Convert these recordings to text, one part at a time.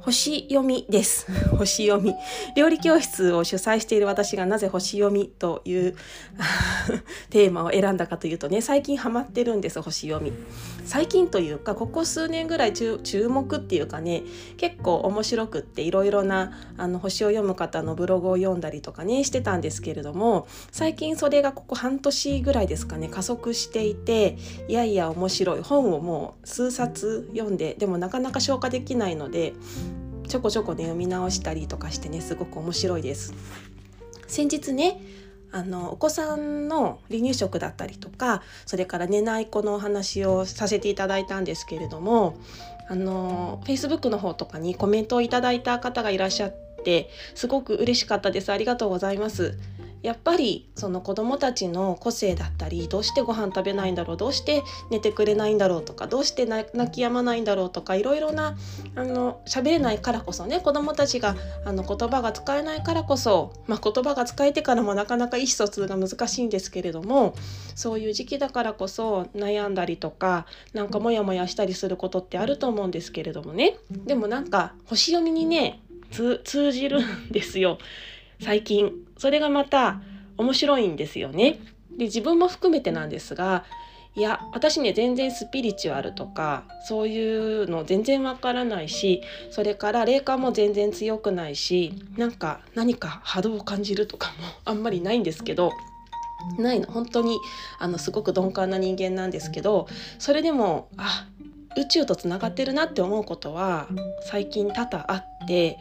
星読みです。星読み。料理教室を主催している私がなぜ星読みという テーマを選んだかというとね最近ハマってるんです星読み。最近というかここ数年ぐらい注目っていうかね結構面白くっていろいろなあの星を読む方のブログを読んだりとかねしてたんですけれども最近それがここ半年ぐらいですかね加速していていやいや面白い。本をもう数冊読んででもなかなか消化できないのでちょこちょこね読み直したりとかしてねすごく面白いです。先日ねあのお子さんの離乳食だったりとかそれから寝ない子のお話をさせていただいたんですけれどもあの Facebook の方とかにコメントをいただいた方がいらっしゃってすごく嬉しかったですありがとうございます。やっぱりその子どもたちの個性だったりどうしてご飯食べないんだろうどうして寝てくれないんだろうとかどうして泣き止まないんだろうとかいろいろなあの喋れないからこそね子どもたちがあの言葉が使えないからこそ、まあ、言葉が使えてからもなかなか意思疎通が難しいんですけれどもそういう時期だからこそ悩んだりとかなんかモヤモヤしたりすることってあると思うんですけれどもねでもなんか星読みにね通じるんですよ。最近それがまた面白いんですよね。で自分も含めてなんですがいや私ね全然スピリチュアルとかそういうの全然わからないしそれから霊感も全然強くないしなんか何か波動を感じるとかもあんまりないんですけどないの本当にあのすごく鈍感な人間なんですけどそれでもあ宇宙とつながってるなって思うことは最近多々あって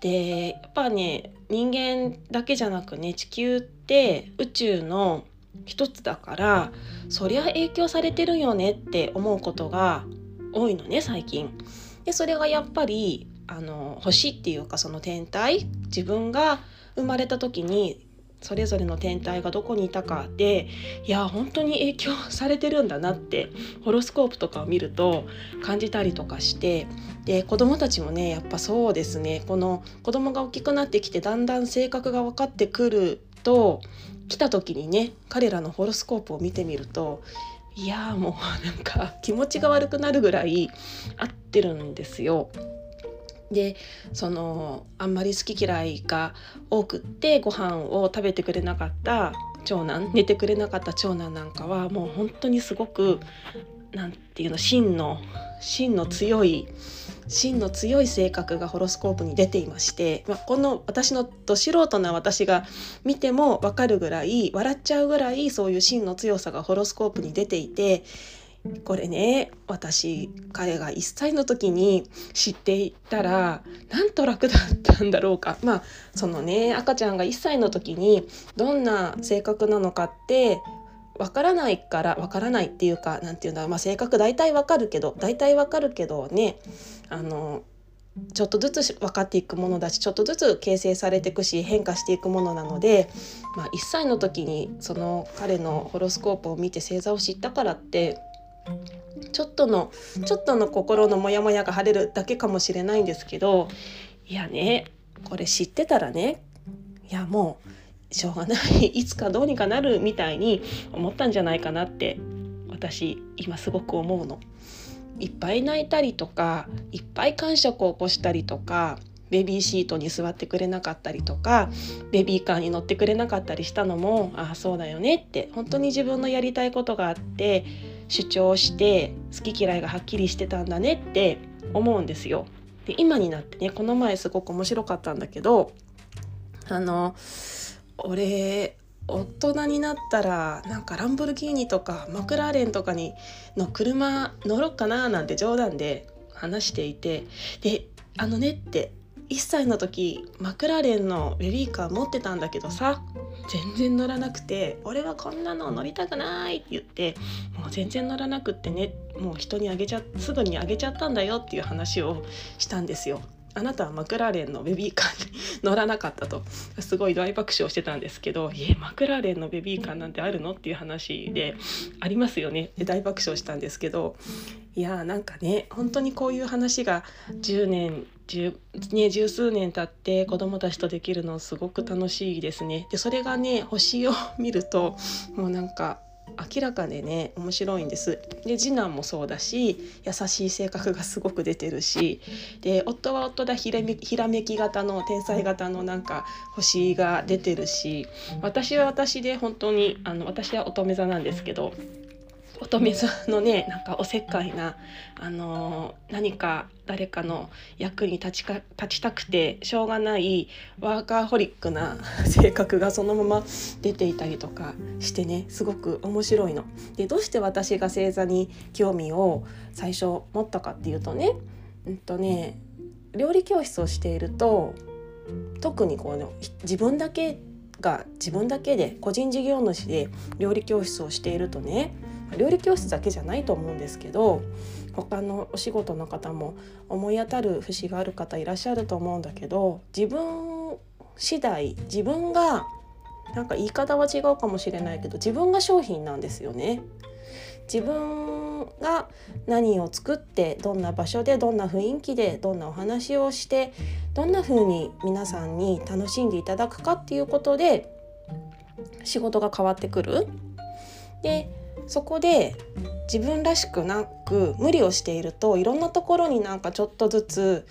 でやっぱね人間だけじゃなくね地球って宇宙の一つだからそりゃ影響されてるよねって思うことが多いのね最近。でそれがやっぱりあの星っていうかその天体自分が生まれた時にそれぞれの天体がどこにいたかでいや本当に影響されてるんだなってホロスコープとかを見ると感じたりとかしてで子どもたちもねやっぱそうですねこの子どもが大きくなってきてだんだん性格が分かってくると来た時にね彼らのホロスコープを見てみるといやもうなんか気持ちが悪くなるぐらい合ってるんですよ。でそのあんまり好き嫌いが多くってご飯を食べてくれなかった長男寝てくれなかった長男なんかはもう本当にすごく何て言うの芯の芯の強い芯の強い性格がホロスコープに出ていまして、まあ、この私のど素人な私が見ても分かるぐらい笑っちゃうぐらいそういう芯の強さがホロスコープに出ていてこれね私彼が1歳の時に知っていたらなんと楽だったんだろうか。まあそのね赤ちゃんが1歳の時にどんな性格なのかってわからないからわからないっていうか何て言うんだろう、まあ、性格大体わかるけど大体わかるけどねあのちょっとずつ分かっていくものだしちょっとずつ形成されていくし変化していくものなので、まあ、1歳の時にその彼のホロスコープを見て星座を知ったからってちょっとのちょっとの心のモヤモヤが晴れるだけかもしれないんですけどいやねこれ知ってたらねいやもうしょうがない いつかどうにかなるみたいに思ったんじゃないかなって私今すごく思うの。いっぱい泣いたりとかいっぱい感触を起こしたりとかベビーシートに座ってくれなかったりとかベビーカーに乗ってくれなかったりしたのもああそうだよねって本当に自分のやりたいことがあって主張して好き嫌いがはっきりしてたんだねって思うんですよ。で今になってねこの前すごく面白かったんだけどあの俺大人になったらなんかランボルギーニとかマクラーレンとかにの車乗ろうかななんて冗談で話していてであのねって1歳の時マクラーレンのベビーカー持ってたんだけどさ全然乗らなくて「俺はこんなの乗りたくない」って言ってう全然乗らなくってねもう人にあげちゃすぐにあげちゃったんだよっていう話をしたんですよ。あなたはマクラーレンのベビーカーに 乗らなかったとすごい大爆笑してたんですけど「いえマクラーレンのベビーカーなんてあるの?」っていう話で「ありますよね」で大爆笑したんですけどいやーなんかね本当にこういう話が10年十ね、十数年経って子どもたちとできるのすごく楽しいですね。でそれがね星を見るともうなんか明らかでね面白いんです。で次男もそうだし優しい性格がすごく出てるし。で夫は夫だひらめき型の天才型のなんか星が出てるし。私は私で本当にあの私は乙女座なんですけど。乙女座のねなんかおせっかいな、あのー、何か誰かの役に立ちか立ちたくてしょうがないワーカーホリックな 性格がそのまま出ていたりとかしてねすごく面白いの。でどうして私が星座に興味を最初持ったかっていうとね,、うんとね料理教室をしていると特にこう、ね、自分だけが自分だけで個人事業主で料理教室をしているとね料理教室だけじゃないと思うんですけど他のお仕事の方も思い当たる節がある方いらっしゃると思うんだけど自分次第自分がなんか言い方は違うかもしれないけど自分が商品なんですよね。自分が何を作ってどんな場所でどんな雰囲気でどんなお話をしてどんな風に皆さんに楽しんでいただくかっていうことで仕事が変わってくる。でそこで自分らしくなく無理をしているといろんなところになんかちょっとずつ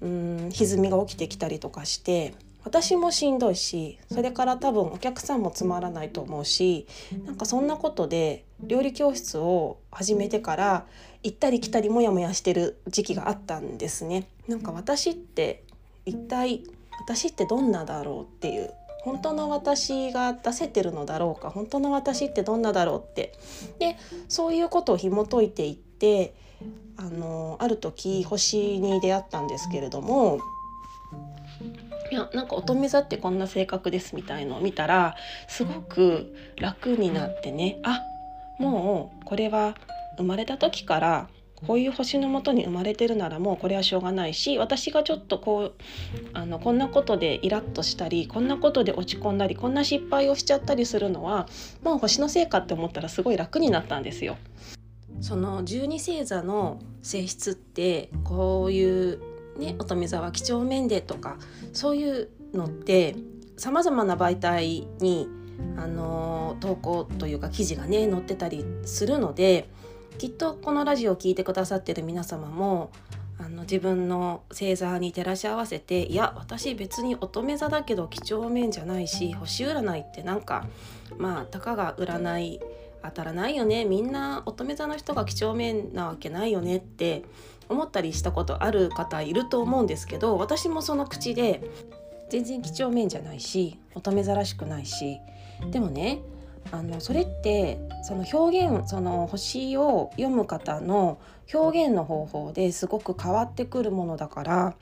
うん歪みが起きてきたりとかして私もしんどいしそれから多分お客さんもつまらないと思うしなんかそんなことで料理教室を始めてから行ったり来たりモヤモヤしてる時期があったんですね。なんか私って一体私ってどんなだろうっていう本当の私が出せてるのだろうか本当の私ってどんなだろうって。でそういうことを紐解いていってあのある時星に出会ったんですけれどもいやなんか乙女座ってこんな性格ですみたいのを見たらすごく楽になってねあもうこれは生まれた時からこういう星のもとに生まれてるならもうこれはしょうがないし私がちょっとこうあのこんなことでイラッとしたりこんなことで落ち込んだりこんな失敗をしちゃったりするのはもう星のせいかって思ったらすごい楽になったんですよ。その十二星座の性質ってこういうね乙女座は几帳面でとかそういうのってさまざまな媒体にあの投稿というか記事がね載ってたりするのできっとこのラジオを聴いてくださってる皆様もあの自分の星座に照らし合わせていや私別に乙女座だけど几帳面じゃないし星占いってなんかまあたかが占い当たらないよね。みんな乙女座の人が几帳面なわけないよねって思ったりしたことある方いると思うんですけど私もその口で全然几帳面じゃないし乙女座らしくないし。でもねあのそれってその表現その星を読む方の表現の方法ですごく変わってくるものだから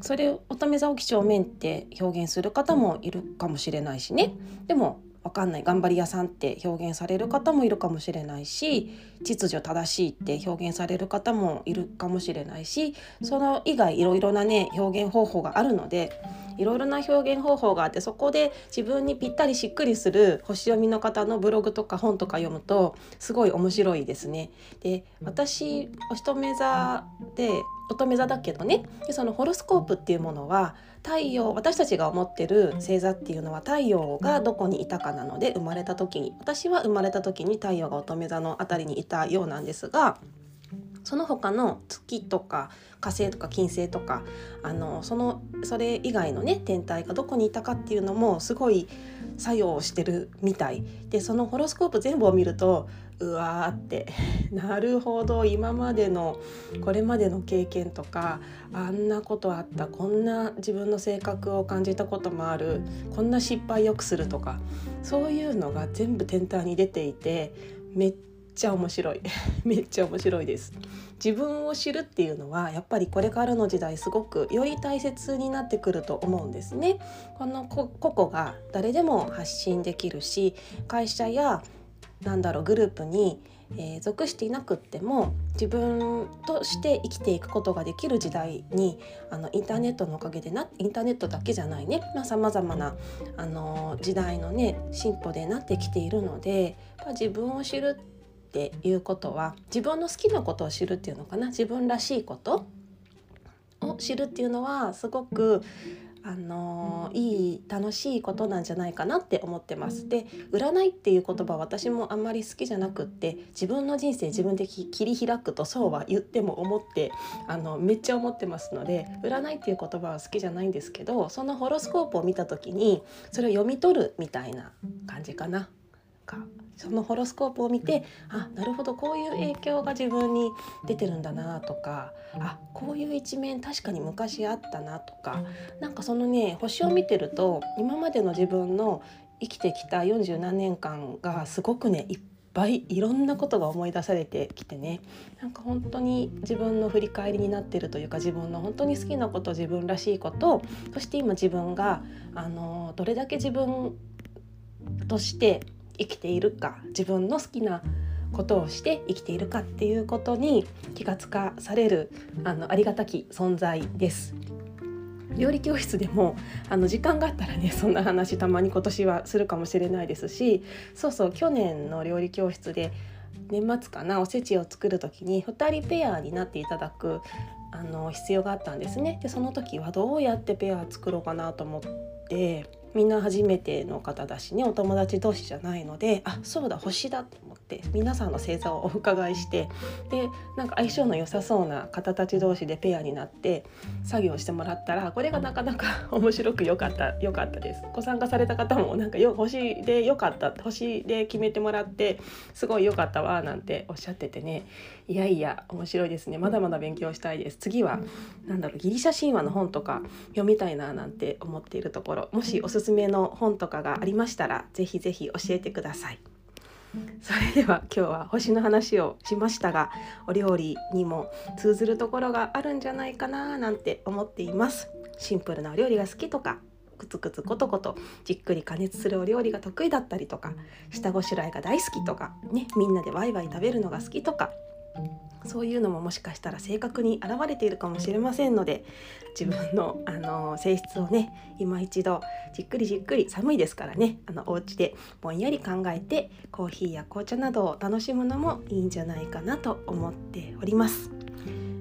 それを乙女座を几帳面って表現する方もいるかもしれないしね。でも分かんない。頑張り屋さんって表現される方もいるかもしれないし秩序正しいって表現される方もいるかもしれないしその以外いろいろなね表現方法があるのでいろいろな表現方法があってそこで自分にぴったりしっくりする星読みの方のブログとか本とか読むとすごい面白いですね。で私お乙女座で乙女座だけどねでそのホロスコープっていうものは太陽私たちが思ってる星座っていうのは太陽がどこにいたかなので生まれた時に私は生まれた時に太陽が乙女座の辺りにいたようなんですがその他の月とか火星とか金星とかあのそのそれ以外のね天体がどこにいたかっていうのもすごい作用してるみたい。でそのホロスコープ全部を見るとうわーって なるほど今までのこれまでの経験とかあんなことあったこんな自分の性格を感じたこともあるこんな失敗よくするとかそういうのが全部天体に出ていてめっちゃ面白い。めっちゃ面白いです。自分を知るっていうのはやっぱりこれからの時代すごくより大切になってくると思うんですね。この個々が誰でも発信できるし会社やなんだろうグループにえー、属していなくっても自分として生きていくことができる時代にあのインターネットのおかげでなインターネットだけじゃないね。さまざ、まなあの時代のね進歩でなってきているのでま自分を知るってていうことは自分の好きなことを知るっていうのかな？自分らしいこと？を知るっていうのはすごくあのいい楽しいことなんじゃないかなって思ってます。で占いっていう言葉私もあんまり好きじゃなくって自分の人生自分で切り開くとそうは言っても思ってあのめっちゃ思ってますので占いっていう言葉は好きじゃないんですけどそのホロスコープを見た時にそれを読み取るみたいな感じかな。かそのホロスコープを見てあなるほどこういう影響が自分に出てるんだなとかあこういう一面確かに昔あったなとかなんかそのね星を見てると今までの自分の生きてきた40何年間がすごくねいっぱいいろんなことが思い出されてきてねなんか本当に自分の振り返りになってるというか自分の本当に好きなこと自分らしいことそして今自分があのどれだけ自分として生きているか自分の好きなことをして生きているかっていうことに気がつかされるあのありがたき存在です。料理教室でもあの時間があったらねそんな話たまに今年はするかもしれないですしそうそう去年の料理教室で年末かなおせちを作る時に2人ペアになっていただくあの必要があったんですね。でその時はどうやってペア作ろうかなと思ってみんな初めての方だしねお友達同士じゃないのであそうだ星だってって皆さんの星座をお伺いしてでなんか相性の良さそうな方たち同士でペアになって作業してもらったらこれがなかなか面白く良かった良かったです。ご参加された方もなんかよ星で良かった星で決めてもらってすごい良かったわなんておっしゃっててね。いやいや面白いですね。まだまだ勉強したいです。次は何だろうギリシャ神話の本とか読みたいななんて思っているところ。もしおすすめの本とかがありましたらぜひぜひ教えてください。それでは今日は星の話をしましたがお料理にも通ずるところがあるんじゃないかななんて思っています。シンプルなお料理が好きとかくつくつことことじっくり加熱するお料理が得意だったりとか下ごしらえが大好きとかねみんなでワイワイ食べるのが好きとかそういうのももしかしたら性格に現れているかもしれませんので自分の、あの性質をね今一度じっくりじっくり寒いですからねあのお家でぼんやり考えてコーヒーや紅茶などを楽しむのもいいんじゃないかなと思っております。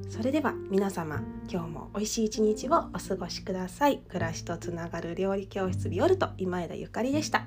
それでは皆様今日も美味しい一日をお過ごしください暮らしとつながる料理教室ビオルト今枝ゆかりでした